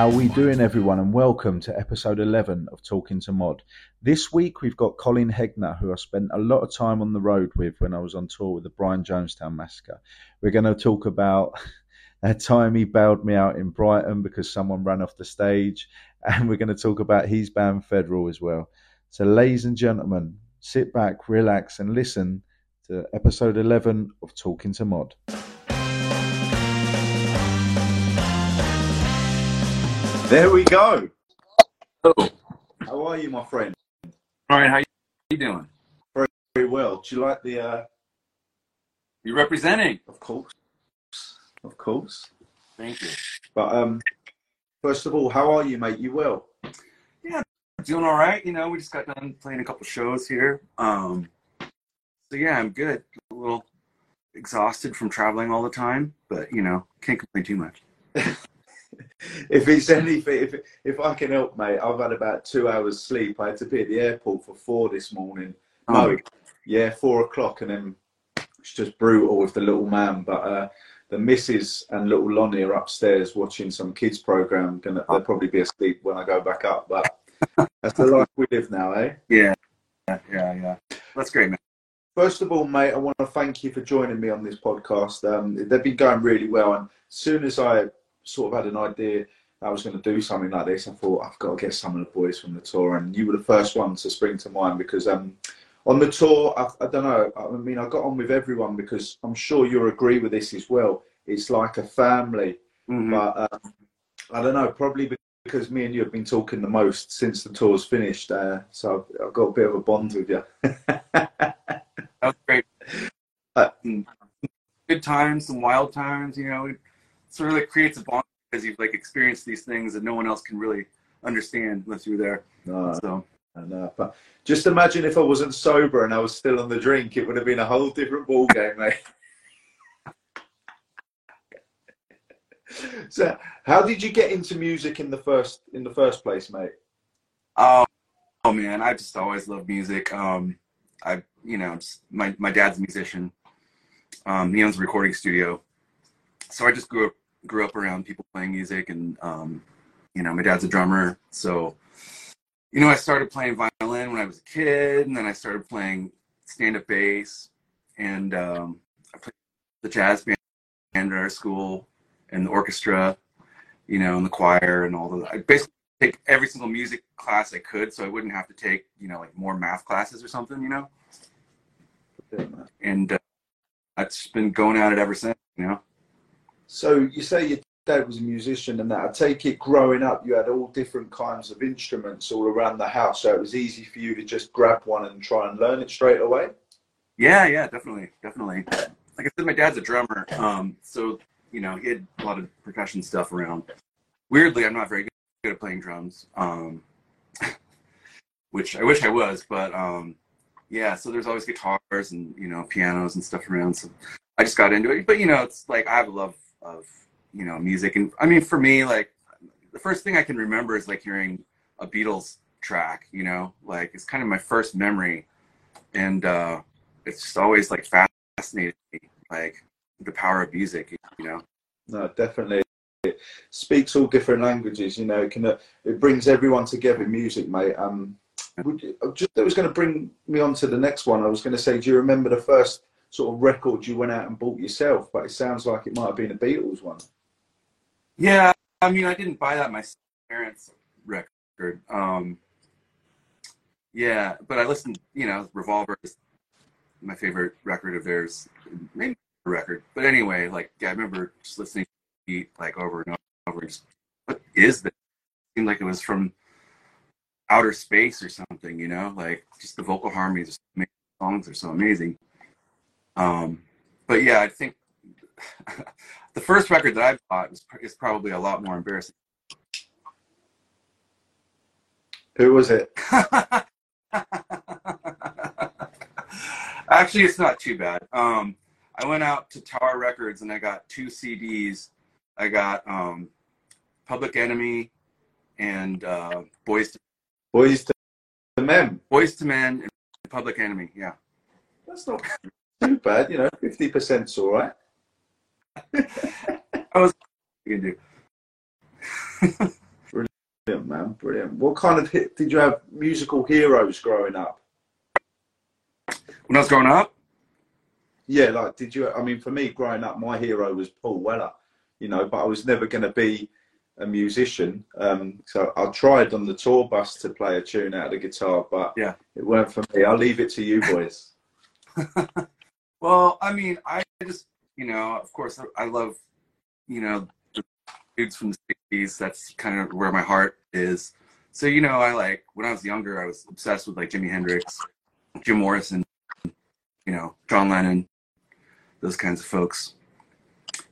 How we doing, everyone, and welcome to episode 11 of Talking to Mod. This week we've got Collin Hegna, who I spent a lot of time on the road with when I was on tour with the Brian Jonestown Massacre. We're going to talk about that time he bailed me out in Brighton because someone ran off the stage, and we're going to talk about his band Federale as well. So, ladies and gentlemen, sit back, relax, and listen to episode 11 of Talking to Mod. There we go. Hello. How are you, my friend? All right, how you doing? Very very well. Do you like the? Uh... You're representing? Of course, of course. Thank you. But um, first of all, how are you, mate? You well? Yeah, doing all right. You know, we just got done playing a couple shows here. Um, so yeah, I'm good. A little exhausted from traveling all the time, but you know, can't complain too much. if it's anything, if if I can help, mate, I've had about two hours sleep. I had to be at the airport for four this morning. Oh. No, yeah, four o'clock, and then it's just brutal with the little man. But uh, the missus and little Lonnie are upstairs watching some kids program. Gonna they'll probably be asleep when I go back up. But that's the life we live now, eh? Yeah, yeah, yeah, yeah. That's great, man. First of all, mate, I want to thank you for joining me on this podcast. Um, they've been going really well, and as soon as I sort of had an idea I was going to do something like this, I thought I've got to get some of the boys from the tour, and you were the first one to spring to mind because um, on the tour, I, I, don't know. I mean, I got on with everyone because I'm sure you'll agree with this as well. It's like a family, Mhm. but um, I don't know. Probably because me and you have been talking the most since the tour's finished, uh, so I've, I've got a bit of a bond with you. That was great. Uh. Good times, some wild times. You know, sort of like creates a bond because you've like experienced these things that no one else can really understand unless you're there. no, So but just imagine if I wasn't sober and I was still on the drink, it would have been a whole different ball game, mate. so, how did you get into music in the first in the first place, mate? Oh, oh man, I just always loved music. Um, I, you know, just, my my dad's a musician. Um, he owns a recording studio, so I just grew up grew up around people playing music, and um, you know, my dad's a drummer, so you know, I started playing violin when I was a kid, and then I started playing stand up bass, and um, I played the jazz band at our school and the orchestra, you know, and the choir and all the. I basically take every single music class I could, so I wouldn't have to take, you know, like more math classes or something, you know. And uh, I've been going at it ever since, you know. So you say your dad was a musician and that. I take it growing up, you had all different kinds of instruments all around the house, so it was easy for you to just grab one and try and learn it straight away. Yeah, yeah, definitely, definitely. Like I said, my dad's a drummer, um, so you know he had a lot of percussion stuff around. Weirdly, I'm not very good at playing drums, um, which I wish I was, but um, yeah. So there's always guitars and you know pianos and stuff around. So I just got into it. But you know, it's like I have a love of you know music, and I mean for me, like the first thing I can remember is like hearing a Beatles track. You know, like it's kind of my first memory, and uh, it's just always like fascinated me, like the power of music. You know. No, definitely. It speaks all different languages. You know, it can uh, it brings everyone together. Music, mate. Um, would uh, just that was going to bring me on to the next one. I was going to say, do you remember the first sort of record you went out and bought yourself? But it sounds like it might have been a Beatles one. Yeah, I mean, I didn't buy that my parents' record. Um, yeah, but I listened. You know, Revolver is my favorite record of theirs. Maybe record, but anyway, like yeah, I remember just listening to beat like over and over. Just, what is this? It seemed like it was from outer space or something. You know, like just the vocal harmonies, songs are so amazing. Um, but yeah, I think the first record that I bought is, is probably a lot more embarrassing. Who was it? Actually, it's not too bad. Um, I went out to Tower Records and I got two CDs. I got um, Public Enemy and uh, Boys to Boyz II Men. Boyz II Men and Public Enemy. Yeah. That's not too bad. You know, fifty percent's all right. I was you can do. man, brilliant. What kind of hit, did you have musical heroes growing up? When I was growing up, Yeah, like did you? I mean, for me, growing up, my hero was Paul Weller. You know, but I was never going to be a musician. Um, so I tried on the tour bus to play a tune out of the guitar, but Yeah. it weren't for me. I'll leave it to you boys. well, I mean, I just, you know, of course, I love, you know, the dudes from the '60s. That's kind of where my heart is. So, you know, I like when I was younger, I was obsessed with like Jimi Hendrix, Jim Morrison, you know, John Lennon, those kinds of folks.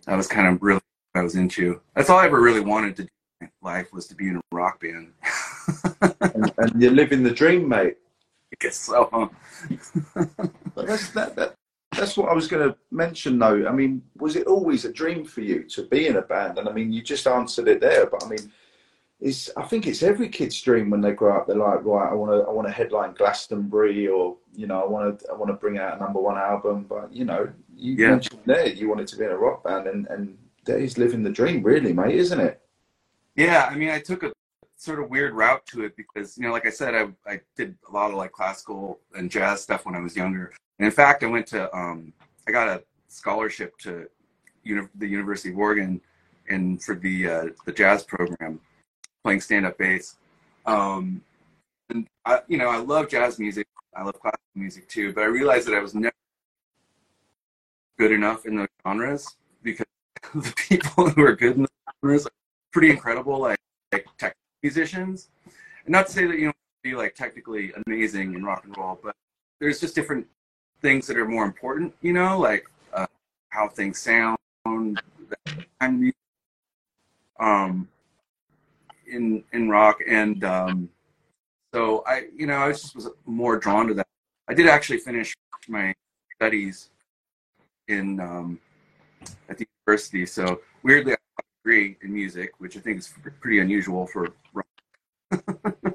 That was kind of really what I was into. That's all I ever really wanted to do in life was to be in a rock band. and, and you're living the dream, mate. I guess so. huh? That's that, that that's what I was going to mention though. I mean, was it always a dream for you to be in a band? And I mean, you just answered it there. But I mean, it's I think it's every kid's dream when they grow up. They're like, right, I want to I want to headline Glastonbury, or you know, I want to I want to bring out a number one album. But you know, you Yeah. mentioned there you wanted to be in a rock band, and and that is living the dream, really, mate, isn't it? Yeah, I mean, I took a sort of weird route to it because, you know, like I said, I, I did a lot of like classical and jazz stuff when I was younger. And in fact, I went to, um, I got a scholarship to uni- the University of Oregon and for the uh, the jazz program, playing stand up bass. Um, and I, you know, I love jazz music. I love classical music too. But I realized that I was never good enough in those genres because the people who are good in the genres are pretty incredible, like like tech musicians. And not to say that you know be like technically amazing in rock and roll, but there's just different things that are more important. You know, like uh, how things sound, um, in in rock, and um, so I, you know, I just was more drawn to that. I did actually finish my studies in um, at the university, so weirdly, degree in music, which I think is pretty unusual for.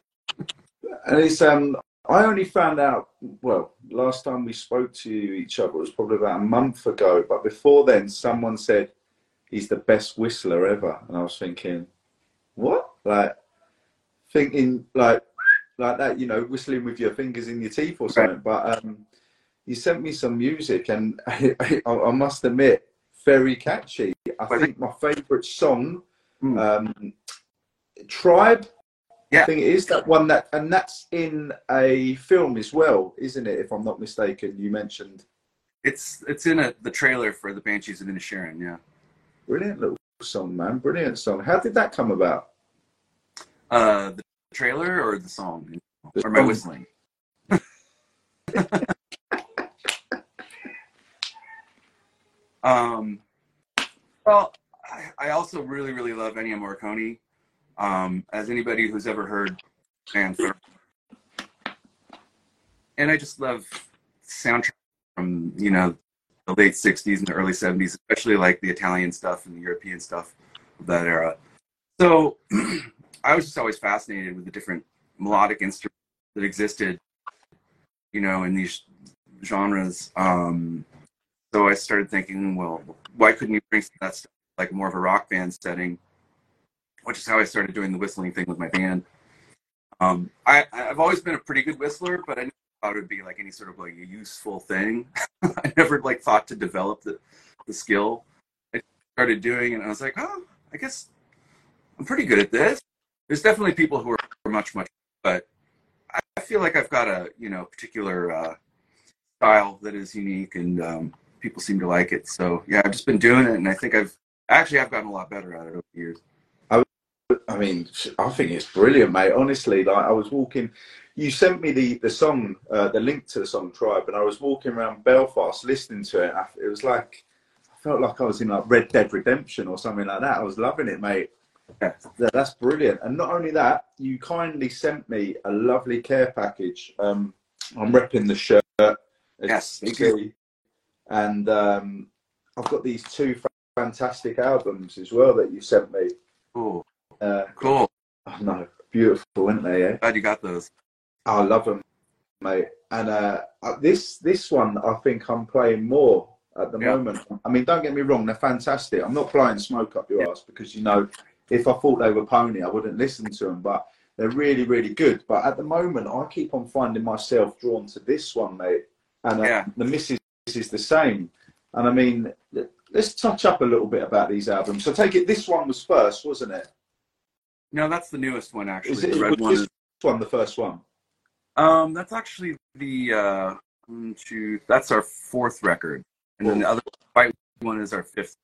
And it's um, I only found out well last time we spoke to each other was probably about a month ago. But before then, someone said he's the best whistler ever, and I was thinking, what? Like thinking like like that, you know, whistling with your fingers in your teeth or something. But um, you sent me some music, and I, I, I must admit, very catchy. I think my favourite song, Hmm. um, Tribe. I think it is that one that, and that's in a film as well, isn't it? If I'm not mistaken, you mentioned. It's it's in a, the trailer for the Banshees of Inisherin. Yeah. Brilliant little song, man. Brilliant song. How did that come about? Uh, the trailer or the song The or my song. whistling. um, well, I, I also really really love Ennio Morricone. Um, as anybody who's ever heard band and I just love soundtrack from you know the late '60s and the early '70s, especially like the Italian stuff and the European stuff of that era. So I was just always fascinated with the different melodic instruments that existed, you know, in these genres. Um, so I started thinking, well, why couldn't you bring that stuff like more of a rock band setting? Which is how I started doing the whistling thing with my band. Um, I, I've always been a pretty good whistler, but I never thought it would be like any sort of like a useful thing. I never like thought to develop the, the skill. I started doing and I was like, oh, I guess I'm pretty good at this. There's definitely people who are much, much, but I feel like I've got a you know particular uh, style that is unique, and um, people seem to like it. So yeah, I've just been doing it, and I think I've actually I've gotten a lot better at it over the years. I mean, I think it's brilliant, mate. Honestly, like I was walking, you sent me the the song, uh, the link to the song Tribe, and I was walking around Belfast listening to it. I, it was like I felt like I was in like Red Dead Redemption or something like that. I was loving it, mate. Yeah. That's brilliant. And not only that, you kindly sent me a lovely care package. Um, I'm repping the shirt. as Yes, thank you. And um, I've got these two fantastic albums as well that you sent me. Cool, Uh, cool. Oh, no, beautiful, aren't they? Eh? Glad you got those. I love them, mate. And uh, uh, this this one, I think I'm playing more at the Yeah. moment. I mean, don't get me wrong, they're fantastic. I'm not blowing smoke up your Yeah. ass because you know if I thought they were pony, I wouldn't listen to them. But they're really, really good. But at the moment, I keep on finding myself drawn to this one, mate. And uh, Yeah. the missus is the same. And I mean, let's touch up a little bit about these albums. So I take it this one was first, wasn't it? No, that's the newest one actually. Is it the red one. this one the first one? um, that's actually the uh, one, two, that's our fourth record, and then the other white one is our fifth.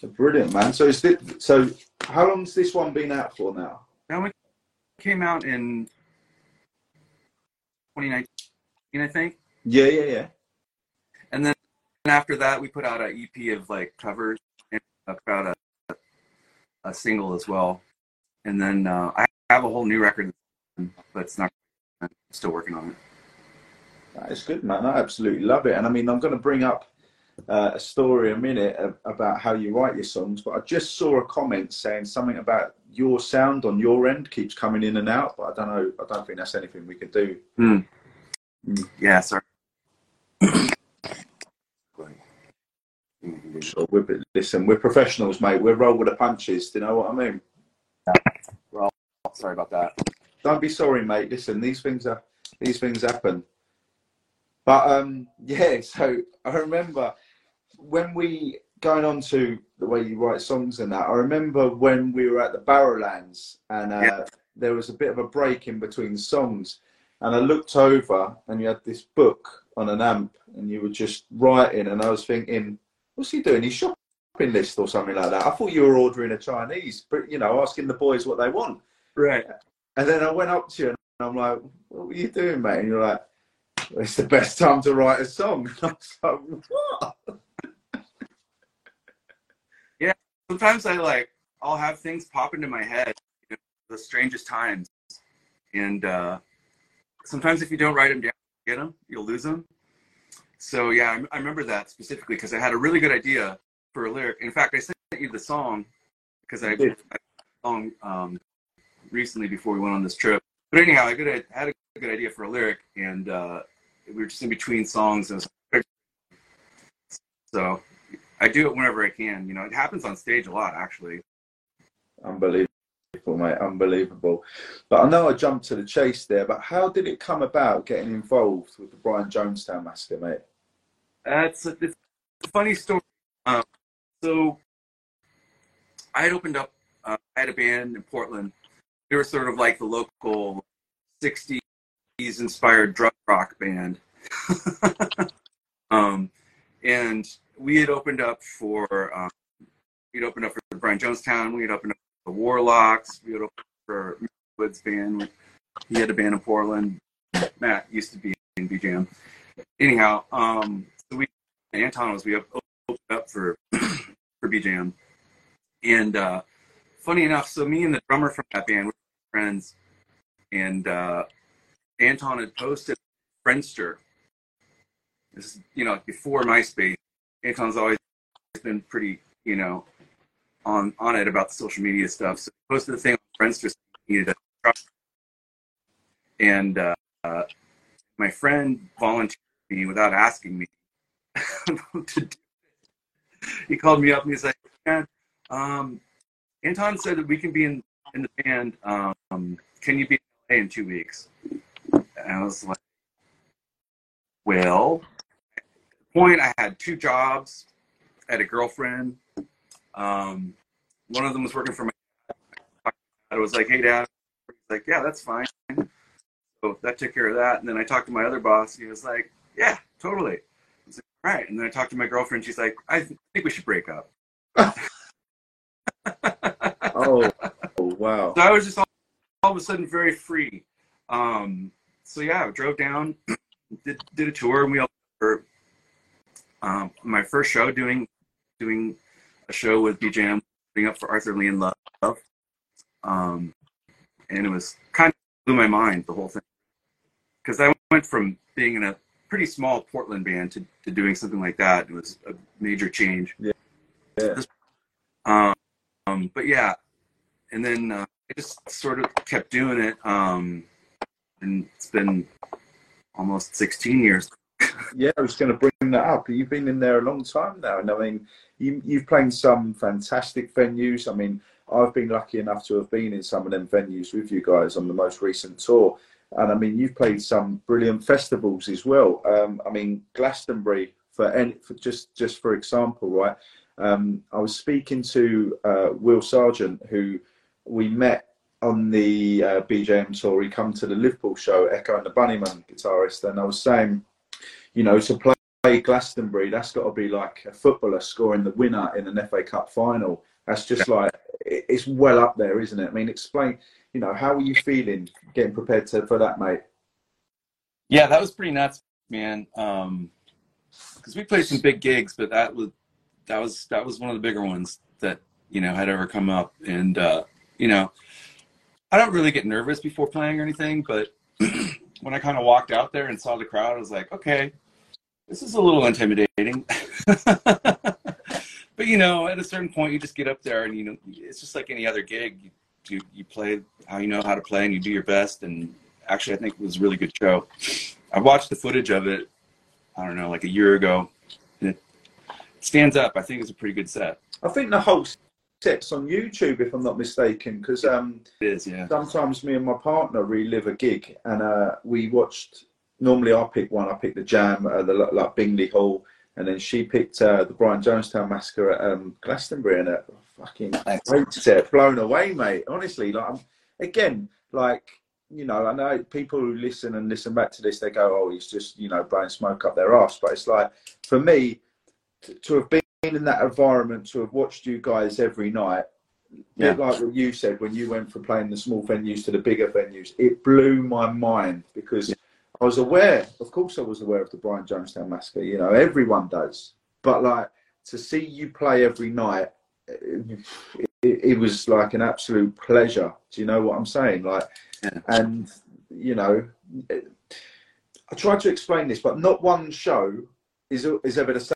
So brilliant, man. So is this, so how long's this one been out for now? That one came out in 2019, I think. Yeah, yeah, yeah. And then and after that, we put out an EP of like covers and I put out a, a single as well. And then uh, I have a whole new record, but it's not. I'm still working on it. That is good, man. I absolutely love it. And I mean, I'm going to bring up uh, a story a minute about how you write your songs, but I just saw a comment saying something about your sound on your end keeps coming in and out, but I don't know. I don't think that's anything we could do. Yeah, sorry. So we're, listen, we're professionals, mate. We're roll with the punches. Do you know what I mean? Well, Sorry about that. Don't be sorry, mate. Listen, these things are these things happen. But um, yeah. So I remember when we going on to the way you write songs and that. I remember when we were at the Barrowlands and uh, Yeah. there was a bit of a break in between songs, and I looked over and you had this book on an amp and you were just writing, and I was thinking, what's he doing? He's shopping list or something like that. I thought you were ordering a Chinese, but you know, asking the boys what they want. Right. And then I went up to you and I'm like, what were you doing, mate? And you're like, it's the best time to write a song. And I was like, what? Yeah. Sometimes I like I'll have things pop into my head, you know, the strangest times, and uh, sometimes if you don't write them down, you get them, you'll lose them. So yeah, I, I remember that specifically because I had a really good idea for a lyric. In fact, I sent you the song because I. I song um, recently before we went on this trip. But anyhow, I had a good idea for a lyric, and uh, we were just in between songs. And so I do it whenever I can. You know, it happens on stage a lot, actually. Unbelievable, mate. Unbelievable. But I know I jumped to the chase there, but how did it come about getting involved with the Brian Jonestown massacre, mate? Uh, a, it's a funny story. Um, so I had opened up, uh, I had a band in Portland. They were sort of like the local 60s inspired drug rock band. um, and we had opened up for, um, we'd opened up for Brian Jonestown. We had opened up the Warlocks. Had for Woods band. He had a band in Portland. Matt used to be in BJM. Anyhow, um, so we Anton was we opened up for for BJM, and uh, funny enough, so me and the drummer from that band were friends, and uh, Anton had posted Friendster. This is you know before MySpace. Anton's always been pretty you know on on it about the social media stuff. So he posted the thing on Friendster needed a truck, and uh, my friend volunteered me without asking me to do it. He called me up and he's like, "Man, um, Anton said that we can be in, in the band. Um, can you be in LA in two weeks?" And I was like, "Well." At the point, I had two jobs. I had a girlfriend. Um, one of them was working for my dad. I was like, "Hey, dad." He's like, "Yeah, that's fine." So that took care of that. And then I talked to my other boss. He was like, "Yeah, totally." I was like, "All right." And then I talked to my girlfriend. She's like, "I th- think we should break up." Oh, oh wow. So I was just all, all of a sudden very free. Um, so yeah, I drove down, did did a tour, and we all were um, my first show doing doing show with BJM, putting up for Arthur Lee and Love, um, and it was kind of blew my mind the whole thing because I went from being in a pretty small Portland band to, to doing something like that. It was a major change. Yeah. Um, um, but yeah, and then uh, I just sort of kept doing it. Um, and it's been almost 16 years yeah, I was going to bring that up. You've been in there a long time now, and I mean, you, you've played some fantastic venues. I mean, I've been lucky enough to have been in some of them venues with you guys on the most recent tour. And I mean, you've played some brilliant festivals as well. Um, I mean, Glastonbury, for any, for just just for example, right? Um, I was speaking to uh, Will Sargent, who we met on the uh, BJM tour. He come to the Liverpool show, Echo and the Bunnymen guitarist, and I was saying, you know, to play Glastonbury, that's got to be like a footballer scoring the winner in an FA Cup final. That's just like it's well up there, isn't it? I mean, explain, you know, how are you feeling getting prepared to, for that, mate? Yeah, that was pretty nuts, man. Um, because we played some big gigs, but that was that was that was one of the bigger ones that you know had ever come up, and uh, you know, I don't really get nervous before playing or anything, but when I kind of walked out there and saw the crowd, I was like, okay, this is a little intimidating. but you know, at a certain point, you just get up there, and you know, it's just like any other gig. You, you, you play how you know how to play, and you do your best. And actually, I think it was a really good show. I watched the footage of it. I don't know, like a year ago. it stands up. I think it's a pretty good set. I think the whole set's on YouTube, if I'm not mistaken, because um, is. Yeah. Sometimes me and my partner relive a gig, and uh, we watched. Normally, I pick one. I pick the Jam, uh, the like Bingley Hall and then she picked uh, the Brian Jonestown Massacre at um, Glastonbury, and a fucking great set, blown away, mate. Honestly, like I'm, again, like you know, I know people who listen and listen back to this, they go, "Oh, he's just you know blowing smoke up their ass," but it's like for me to, to have been in that environment, to have watched you guys every night. Yeah. like what you said when you went from playing the small venues to the bigger venues, it blew my mind because I was aware, of course, I was aware of the Brian Jonestown massacre. You know, everyone does. But like to see you play every night, it, it, it was like an absolute pleasure. Do you know what I'm saying? Like, yeah. and you know, I tried to explain this, but not one show is is ever the same.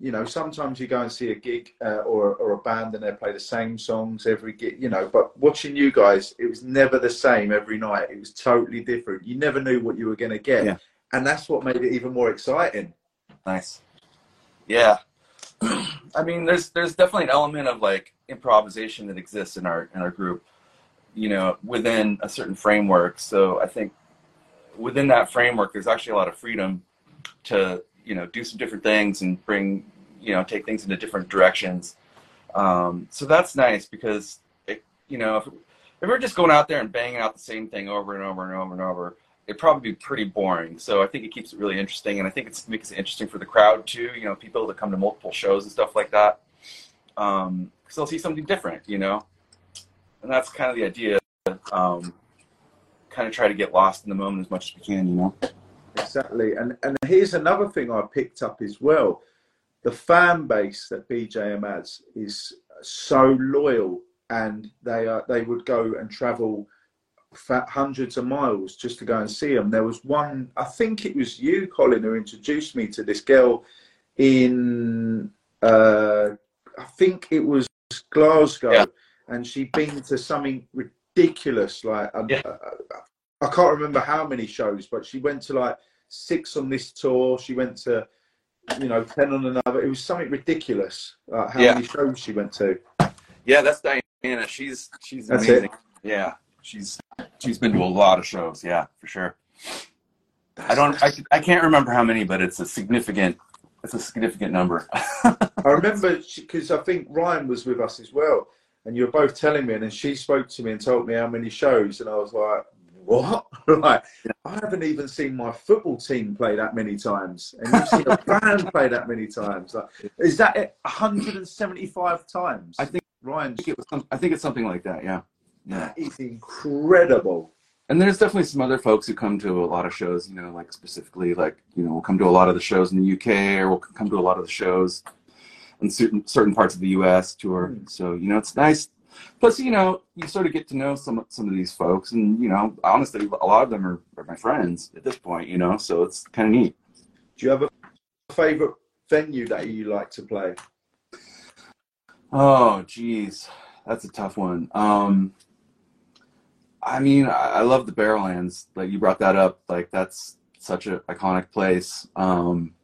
You know, sometimes you go and see a gig uh, or or a band and they play the same songs every gig. You know, but watching you guys, it was never the same every night. It was totally different. You never knew what you were going to get, yeah. and that's what made it even more exciting. Nice. Yeah, I mean, there's there's definitely an element of like improvisation that exists in our in our group. You know, within a certain framework. So I think within that framework, there's actually a lot of freedom to you know do some different things and bring you know take things into different directions. Um, so that's nice because it, you know if, if we're just going out there and banging out the same thing over and over and over and over, it'd probably be pretty boring. So I think it keeps it really interesting, and I think it makes it interesting for the crowd too. You know, people that come to multiple shows and stuff like that, because um, they'll see something different. You know, and that's kind of the idea. Um, kind of try to get lost in the moment as much as we can. You know. Exactly. And and here's another thing I picked up as well. The fan base that BJM has is so loyal and they are they would go and travel hundreds of miles just to go and see them. There was one, I think it was you, Collin, who introduced me to this girl in, uh, I think it was Glasgow, yeah. and she'd been to something ridiculous. Like, yeah. I can't remember how many shows, but she went to like six on this tour. She went to, you know, ten on another. It was something ridiculous. Uh, how yeah. many shows she went to? Yeah, that's Diana. She's she's that's amazing. It. Yeah, she's she's been to a lot of shows. Yeah, for sure. I don't. I, I can't remember how many, but it's a significant. It's a significant number. I remember because I think Ryan was with us as well, and you were both telling me, and then she spoke to me and told me how many shows, and I was like, what? like, I haven't even seen my football team play that many times, and you've seen a band play that many times. Like, is that it? 175 times? I think Ryan. I think, was, I think it's something like that. Yeah. Yeah. That is incredible. And there's definitely some other folks who come to a lot of shows. You know, like specifically, like you know, we'll come to a lot of the shows in the UK, or we'll come to a lot of the shows in certain certain parts of the US tour. Mm. So you know, it's nice Plus, you know, you sort of get to know some some of these folks, and you know, honestly, a lot of them are, are my friends at this point. You know, so it's kind of neat. Do you have a favorite venue that you like to play? Oh, geez, that's a tough one. Um, I mean, I, I love the Barrowlands. Like you brought that up. Like that's such an iconic place. Um,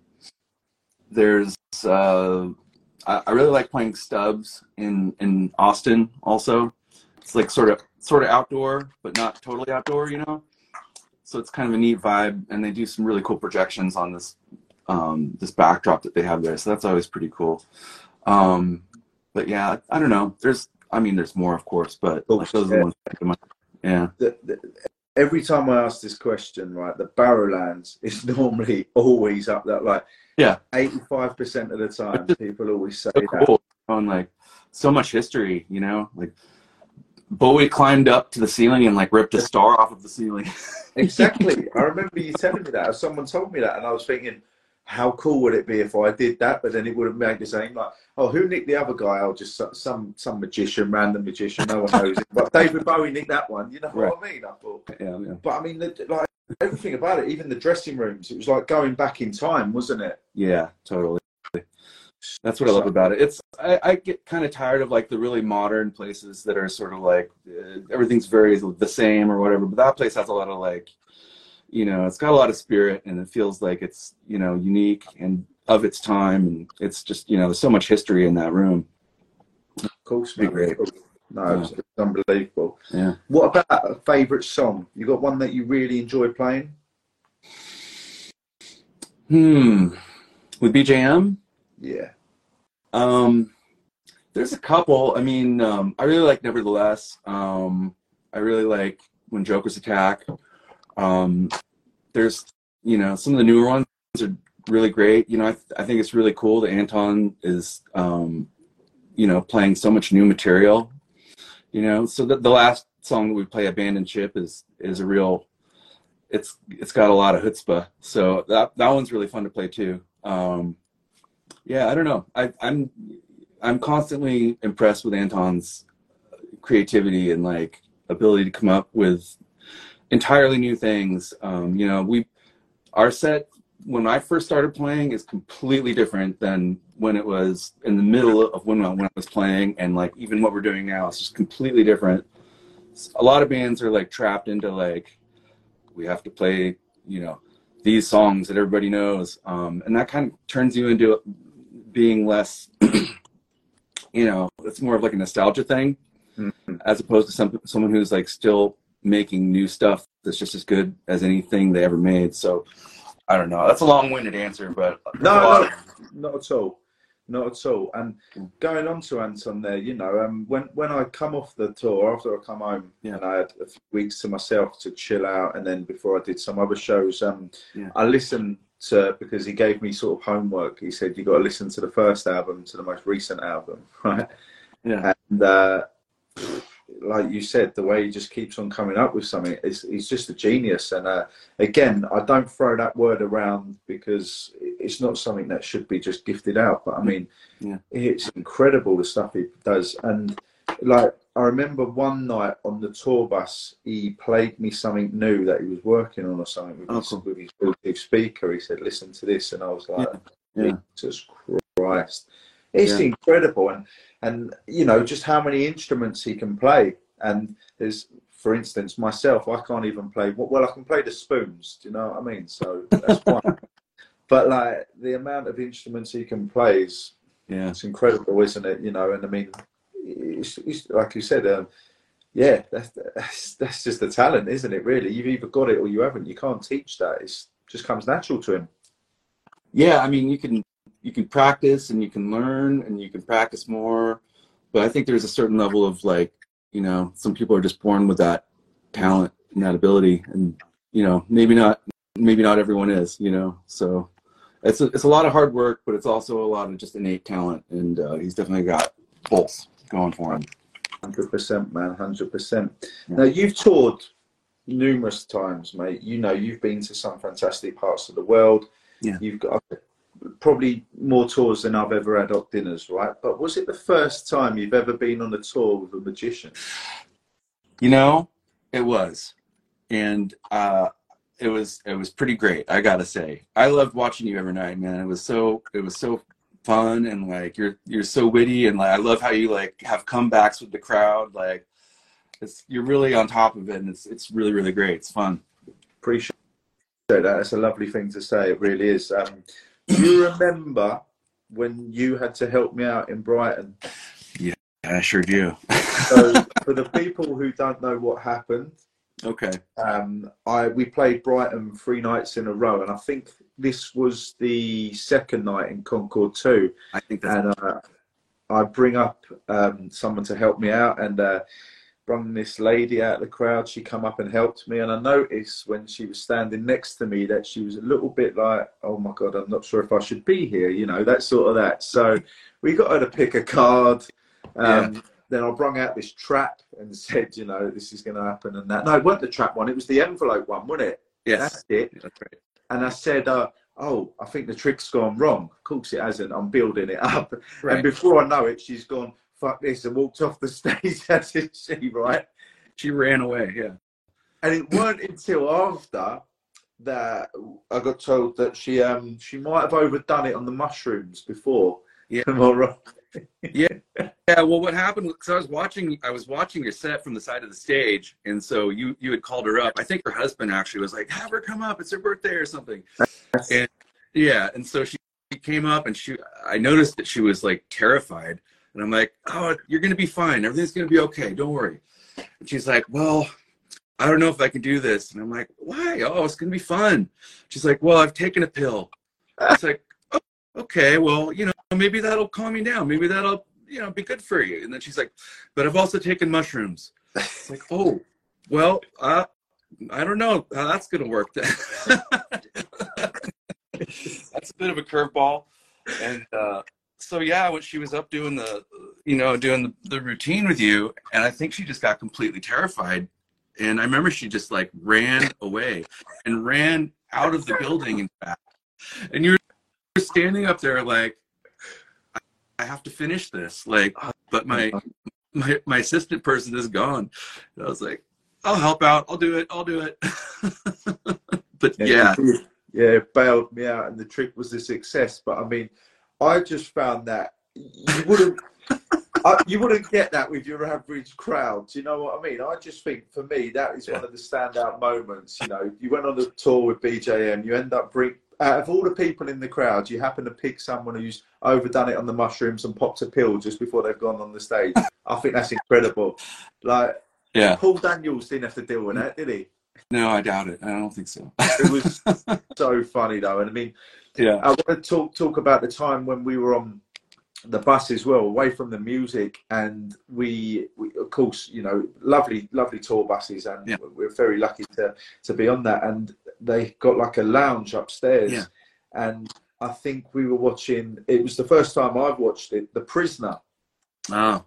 there's uh, I, I really like playing Stubbs in in Austin. Also, it's like sort of sort of outdoor, but not totally outdoor. You know, so it's kind of a neat vibe, and they do some really cool projections on this um, this backdrop that they have there. So that's always pretty cool. Um, but yeah, I don't know. There's, I mean, there's more, of course, but like those are the ones. Yeah. The, the, every time I ask this question, right, the Barrowlands is normally always up that like Yeah. eighty five percent of the time people always say So that. cool. On like so much history, you know, like Bowie climbed up to the ceiling and like ripped a star off of the ceiling. Exactly. I remember you telling me that. Someone told me that, and I was thinking, how cool would it be if I did that? But then it would have made the same. Like, oh, who nicked the other guy? Oh, just some some magician, random magician. No one knows it. But David Bowie nicked that one. You know what I mean? I thought. yeah, yeah. But I mean, the, like everything about it, even the dressing rooms, it was like going back in time, wasn't it? Yeah, totally. That's what I love about it. It's I, I get kind of tired of like the really modern places that are sort of like uh, everything's very the same or whatever. But that place has a lot of like, you know, it's got a lot of spirit and it feels like it's you know unique and of its time and it's just you know there's so much history in that room. Of course, Be man. great. No, it was, it was unbelievable. Yeah. What about a favourite song? You got one that you really enjoy playing? Hmm. With BJM, Yeah. Um, there's a couple. I mean, um, I really like Nevertheless. Um, I really like When Jokers Attack. Um, there's, you know, some of the newer ones are really great. You know, I, th- I think it's really cool that Anton is, um, you know, playing so much new material. You know, so the, the last song that we play, Abandoned Ship, is is a real. It's it's got a lot of chutzpah. So that that one's really fun to play too. Um, yeah, I don't know. I, I'm I'm constantly impressed with Anton's creativity and like ability to come up with entirely new things. Um, you know, we our set when I first started playing is completely different than when it was in the middle of when I, when I was playing, and like even what we're doing now is just completely different. A lot of bands are like trapped into like we have to play, you know, these songs that everybody knows, um, and that kind of turns you into being less, you know, it's more of like a nostalgia thing, Mhm. as opposed to some someone who's like still making new stuff that's just as good as anything they ever made. So I don't know. That's a long-winded answer, but No, no, not at all. Not at all. And going on to Anton there, you know, um, when when I come off the tour, after I come home, Yeah. and I had a few weeks to myself to chill out, and then before I did some other shows, um, Yeah. I listened to because he gave me sort of homework. He said you got to listen to the first album to the most recent album, right? yeah, And uh, like you said, the way he just keeps on coming up with something, is he's just a genius. And uh, again, I don't throw that word around because it's not something that should be just gifted out. But I mean, Yeah. it's incredible the stuff he does. And like, I remember one night on the tour bus, he played me something new that he was working on or something with, Oh, his, cool. with his Bluetooth speaker. He said, "Listen to this," and I was like, yeah, Jesus Christ. It's Yeah. incredible. And, and, you know, just how many instruments he can play. And there's, for instance, myself, I can't even play, well, I can play the spoons. Do you know what I mean? So that's one. but, like, the amount of instruments he can play is yeah. it's incredible, isn't it? You know, and I mean, it's, it's like you said, um, yeah, that's, that's, that's just the talent, isn't it, really? You've either got it or you haven't. You can't teach that. It just comes natural to him. yeah i mean you can you can practice and you can learn and you can practice more but i think there's a certain level of like you know some people are just born with that talent and that ability and you know maybe not maybe not everyone is you know so it's a, it's a lot of hard work but it's also a lot of just innate talent and uh, he's definitely got both going for him Hundred percent, man. Hundred percent. Yeah. Now you've toured numerous times, mate. You know you've been to some fantastic parts of the world. Yeah. You've got probably more tours than I've ever had at dinners, right? But was it the first time you've ever been on a tour with a magician? You know, it was, and uh, it was it was pretty great. I gotta say, I loved watching you every night, man. It was so it was so fun, and like you're you're so witty, and like I love how you like have comebacks with the crowd. Like it's you're really on top of it, and it's it's really really great. It's fun. Appreciate that. That's a lovely thing to say. It really is. Um, you remember when you had to help me out in Brighton? Yeah, I sure do. so, for the people who don't know what happened, okay, um, I we played Brighton three nights in a row, and I think this was the second night in Concord Two. I think that's and uh, I bring up um, someone to help me out, and uh, brought this lady out of the crowd. She come up and helped me, and I noticed when she was standing next to me that she was a little bit like, "Oh my god, I'm not sure if I should be here," you know, that sort of that. So we got her to pick a card. Um, yeah. Then I brung out this trap and said, you know, this is going to happen and that. No, it wasn't the trap one. It was the envelope one, wasn't it? Yes. That's it. That's right. And I said, uh, oh, I think the trick's gone wrong. Of course it hasn't. I'm building it up. Right. And before I know it, she's gone, fuck this, and walked off the stage, hasn't she, right? She ran away, yeah. And it weren't until after that I got told that she um she might have overdone it on the mushrooms before. Yeah. Am I right? yeah. Yeah. Well, what happened? Because I was watching, I was watching your set from the side of the stage, and so you you had called her up. I think her husband actually was like, "Have her come up. It's her birthday or something." And yeah, and so she, she came up, and she, I noticed that she was like terrified, and I'm like, "Oh, you're gonna be fine. Everything's gonna be okay. Don't worry." And she's like, "Well." I don't know if I can do this. And I'm like, why? Oh, it's going to be fun. She's like, well, I've taken a pill. It's like, oh, okay, well, you know, maybe that'll calm you down. Maybe that'll, you know, be good for you. And then she's like, but I've also taken mushrooms. It's like, oh, well, uh, I don't know how that's going to work. that's a bit of a curveball. And uh, so, yeah, when she was up doing the, you know, doing the, the routine with you, and I think she just got completely terrified. And I remember she just like ran away and ran out of the building, in fact. And you're standing up there like, I have to finish this. Like, but my my my assistant person is gone. And I was like, I'll help out. I'll do it. I'll do it. but yeah, yeah, yeah, bailed me out, and the trick was a success. But I mean, I just found that you wouldn't. I, you wouldn't get that with your average crowd. Do you know what I mean? I just think for me that is yeah. one of the standout moments. You know, you went on the tour with BJM, you end up bring, out of all the people in the crowd, you happen to pick someone who's overdone it on the mushrooms and popped a pill just before they've gone on the stage. I think that's incredible. Like, yeah, Paul Daniels didn't have to deal with that, did he? No, I doubt it. I don't think so. it was so funny though, and I mean, yeah, I want to talk talk about the time when we were on the bus as well, away from the music, and we, we of course, you know, lovely, lovely tour buses, and yeah. we're very lucky to to be on that. And they got like a lounge upstairs, yeah. and I think we were watching. It was the first time I've watched it, The Prisoner. Oh,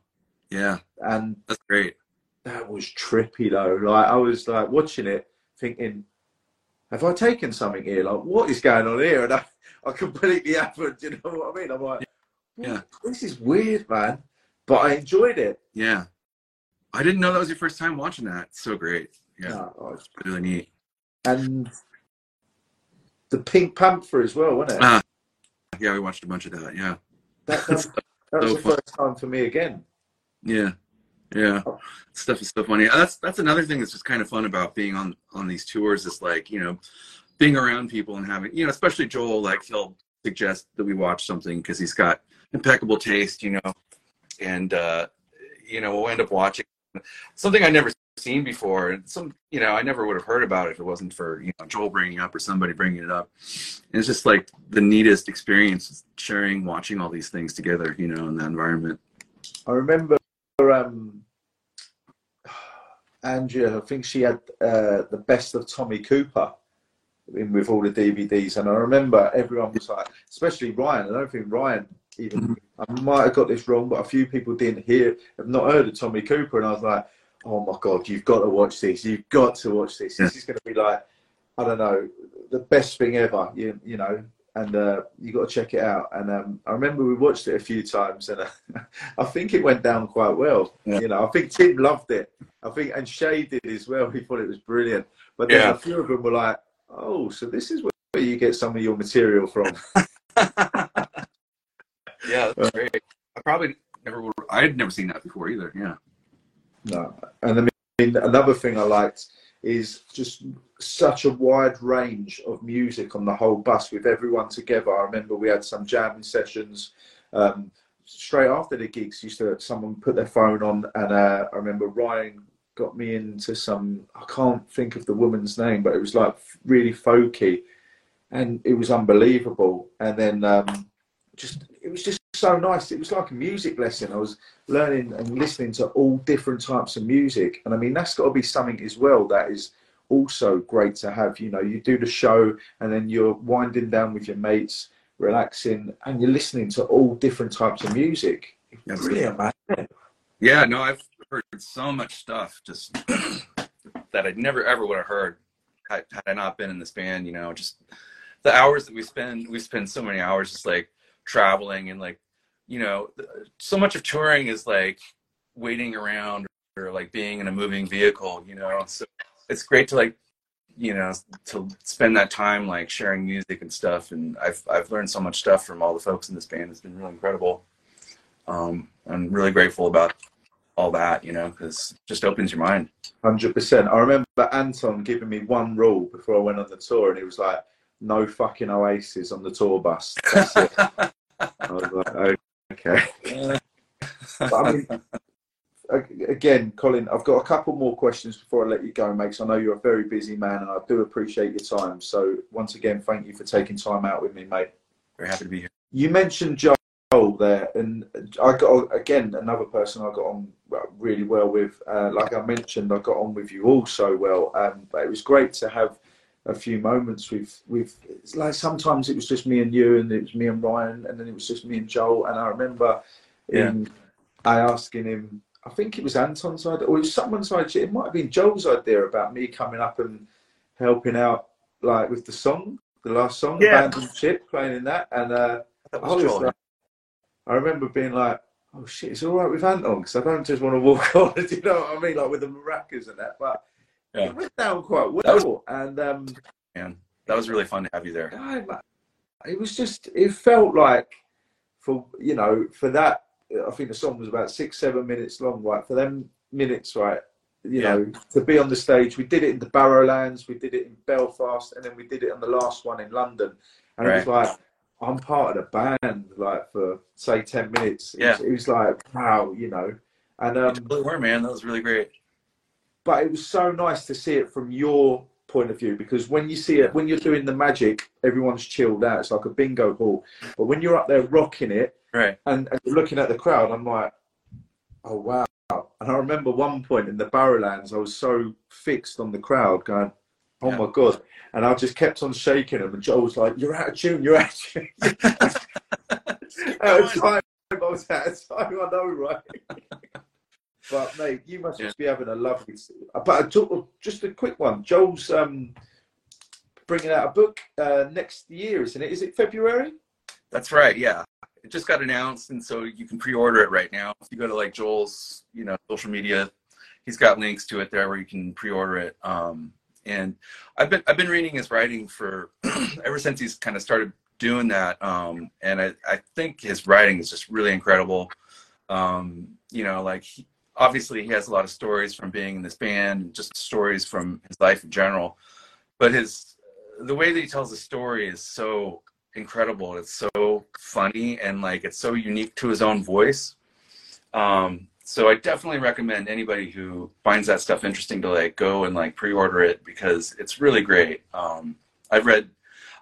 yeah, and that's great. That was trippy though. Like I was like watching it, thinking, "Have I taken something here? Like what is going on here?" And I, I completely haven't. You know what I mean? I'm like, "Yeah, this is weird, man," but I enjoyed it. Yeah, I didn't know that was your first time watching that. It's so great. Yeah, no, oh, it's really neat. And the Pink Panther as well, wasn't it? Uh, yeah, we watched a bunch of that. Yeah, that, that, that was the fun. first time for me again. Yeah, yeah, oh. stuff is so funny. That's that's another thing that's just kind of fun about being on on these tours. Is like you know, being around people and having you know, especially Joel. Like he'll suggest that we watch something because he's got impeccable taste, you know, and uh, you know we'll end up watching something I never seen before. And some you know i never would have heard about it if it wasn't for you know joel bringing up or somebody bringing it up. And it's just like the neatest experience sharing watching all these things together you know in that environment. I remember um andrea i think she had uh, the best of tommy cooper in with all the dvds and i remember everyone was like especially ryan i don't think ryan even mm-hmm. i might have got this wrong but a few people didn't hear have not heard of tommy cooper and i was like oh my god, you've got to watch this. You've got to watch this. This is going to be like, I don't know, the best thing ever. You you know, and uh, you got to check it out. And um, I remember we watched it a few times, and uh, I think it went down quite well. Yeah. You know, I think Tim loved it. I think and Shay did as well. He thought it was brilliant. But then yeah. a few of them were like, "Oh, so this is where you get some of your material from." yeah, that's great. I probably never. I had never seen that before either. Yeah. No, and I mean another thing I liked is just such a wide range of music on the whole bus with everyone together. I remember we had some jamming sessions. Um, straight after the gigs, used to someone put their phone on, and uh, I remember Ryan got me into some. I can't think of the woman's name, but it was like really folky, and it was unbelievable. And then um, just it was just so nice. It was like a music lesson. I was learning and listening to all different types of music, and I mean that's got to be something as well that is also great to have. You know, you do the show, and then you're winding down with your mates, relaxing, and you're listening to all different types of music. Brilliant, man. Yeah, no, I've heard so much stuff just that I'd never ever would have heard had, I not been in this band. You know, just the hours that we spend. We spend so many hours just like traveling and like you know, so much of touring is like waiting around or like being in a moving vehicle, you know. So it's great to like, you know, to spend that time like sharing music and stuff. And I've I've learned so much stuff from all the folks in this band. It's been really incredible. Um, I'm really grateful about all that, you know, because just opens your mind. Hundred percent. I remember Anton giving me one rule before I went on the tour, and he was like, "No fucking Oasis on the tour bus." I was like, Okay. I mean, again, Collin, I've got a couple more questions before I let you go, mate. I know you're a very busy man, and I do appreciate your time. So once again, thank you for taking time out with me, mate. Very happy to be here. You mentioned Joel there, and I got again another person I got on really well with. Uh, like I mentioned, I got on with you all so well, um, but it was great to have a few moments with with like sometimes it was just me and you and it was me and Ryan and then it was just me and Joel and I remember yeah. in, I asking him I think it was Anton's idea or it was someone's idea it might have been Joel's idea about me coming up and helping out like with the song the last song yeah. Abandoned Ship playing in that and uh, that was I, was like, I remember being like oh shit it's all right with Anton because I don't just want to walk on it, you know what I mean like with the maracas and that but yeah. it went down quite well. Was, and um, man, that was really fun to have you there. it was just, it felt like for you know for that. I think the song was about six, seven minutes long. Right for them minutes, right? You yeah. know, to be on the stage. We did it in the Barrowlands, we did it in Belfast, and then we did it on the last one in London. And right. it was like I'm part of the band, like for say ten minutes. Yeah, it was, it was like wow, you know. And um, you were man, that was really great. but it was so nice to see it from your point of view because when you see it when you're doing the magic everyone's chilled out. It's like a bingo hall. But when you're up there rocking it right. and, and looking at the crowd i'm like oh wow. And i remember one point in the barrowlands i was so fixed on the crowd going oh yeah. my god and i just kept on shaking him, and joe was like you're out of tune you're out of tune out of time i was out of time i know right but mate, you must yeah. be having a lovely. But just a quick one. Joel's um, bringing out a book uh, next year, isn't it? Is it February? That's right. Yeah, it just got announced, and so you can pre-order it right now. If you go to like Joel's, you know, social media, he's got links to it there where you can pre-order it. Um, and I've been I've been reading his writing for ever since he's kind of started doing that. Um, and I, I think his writing is just really incredible. Um, you know, like he, obviously he has a lot of stories from being in this band and just stories from his life in general but his the way that he tells the story is so incredible it's so funny and like it's so unique to his own voice um, so i definitely recommend anybody who finds that stuff interesting to like go and like pre-order it because it's really great um, i've read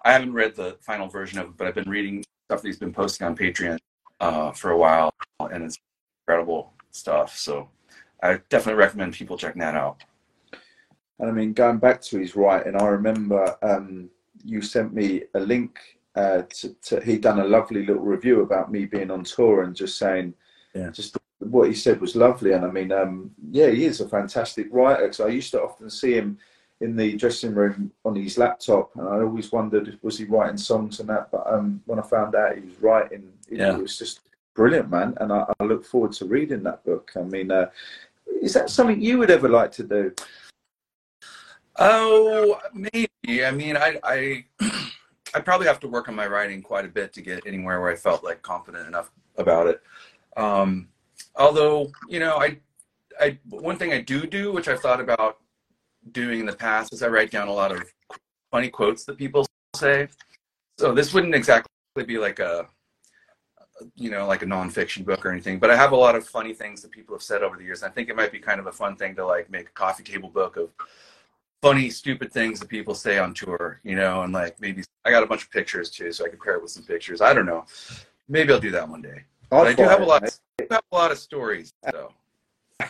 i haven't read the final version of it but i've been reading stuff that he's been posting on patreon uh, for a while and it's incredible stuff. So I definitely recommend people checking that out. And I mean, going back to his writing, I remember um, you sent me a link. Uh, to, to, he done a lovely little review about me being on tour and just saying, yeah. just what he said was lovely. And I mean, um, yeah, he is a fantastic writer. Because I used to often see him in the dressing room on his laptop, and I always wondered was he writing songs and that. But um, when I found out he was writing, it, yeah. it was just brilliant, man. And I, I, look forward to reading that book. I mean, uh, is that something you would ever like to do? Oh, maybe. I mean, I, I, I probably have to work on my writing quite a bit to get anywhere where I felt like confident enough about it. Um, although, you know, I, I, one thing I do do, which I've thought about doing in the past is I write down a lot of funny quotes that people say. So this wouldn't exactly be like a you know like a nonfiction book or anything but i have a lot of funny things that people have said over the years. I think it might be kind of a fun thing to like make a coffee table book of funny stupid things that people say on tour you know and like maybe i got a bunch of pictures too so i could pair it with some pictures. I don't know. Maybe i'll do that one day i do have a lot of, have a lot of stories so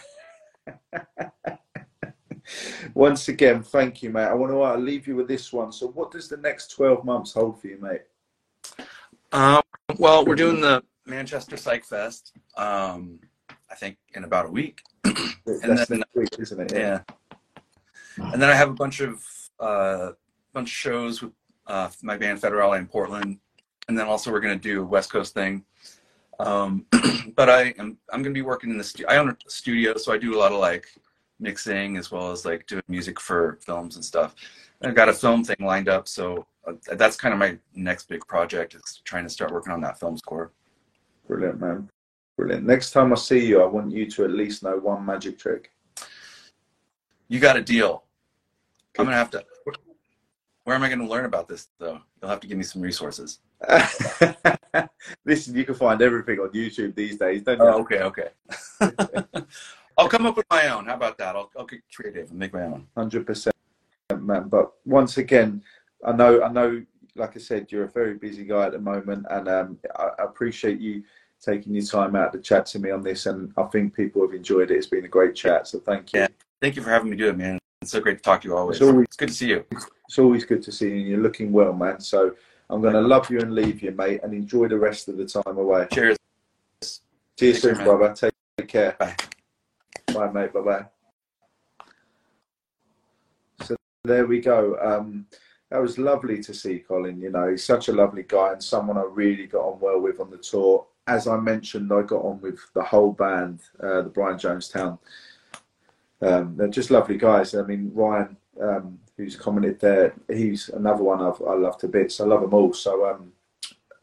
once again thank you mate i want to uh, leave you with this one so what does the next 12 months hold for you mate um, well, we're doing the Manchester Psych Fest. Um, I think in about a week. and then, week, isn't it? Yeah. yeah. And then I have a bunch of uh, bunch of shows with uh, my band Federale in Portland, and then also we're gonna do a West Coast thing. Um, but I am I'm gonna be working in the studio. I own a studio, so I do a lot of like mixing as well as like doing music for films and stuff. I've got a film thing lined up, so uh, that's kind of my next big project is trying to start working on that film score. Brilliant, man. Brilliant. Next time I see you, I want you to at least know one magic trick. You got a deal. I'm gonna have to. Where am I going to learn about this, though? You'll have to give me some resources. Listen, you can find everything on YouTube these days, don't you? Oh, okay, okay. I'll come up with my own. How about that? I'll, I'll get creative and make my own. Hundred percent, man. But once again, I know, I know. Like I said, you're a very busy guy at the moment, and um, I, I appreciate you taking your time out to chat to me on this. And I think people have enjoyed it. It's been a great chat. So thank you. Yeah. Thank you for having me do it, man. It's so great to talk to you always. It's, always, it's good to see you. It's always good to see you. You're looking well, man. So I'm going to love you and leave you, mate, and enjoy the rest of the time away. Cheers. See you Take soon, care, brother. Take, take care. Bye. Bye, mate. Bye bye. So there we go. Um, that was lovely to see Collin. You know, he's such a lovely guy and someone I really got on well with on the tour. As I mentioned, I got on with the whole band, uh, the Brian Jonestown. Um, they're just lovely guys. I mean, Ryan, um, who's commented there, he's another one I've, I love to bits. I love them all. So, um,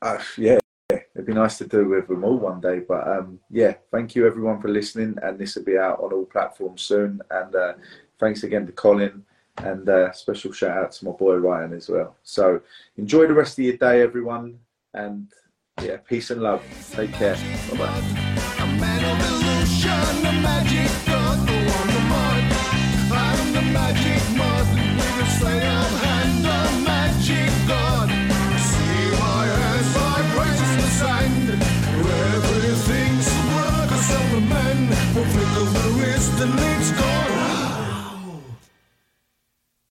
uh, yeah, it'd be nice to do with them all one day. But um, yeah, thank you everyone for listening, and this will be out on all platforms soon. And uh, thanks again to Collin, and uh, special shout out to my boy Ryan as well. So enjoy the rest of your day, everyone, and yeah, peace and love. Take care. Bye bye. Everything's work,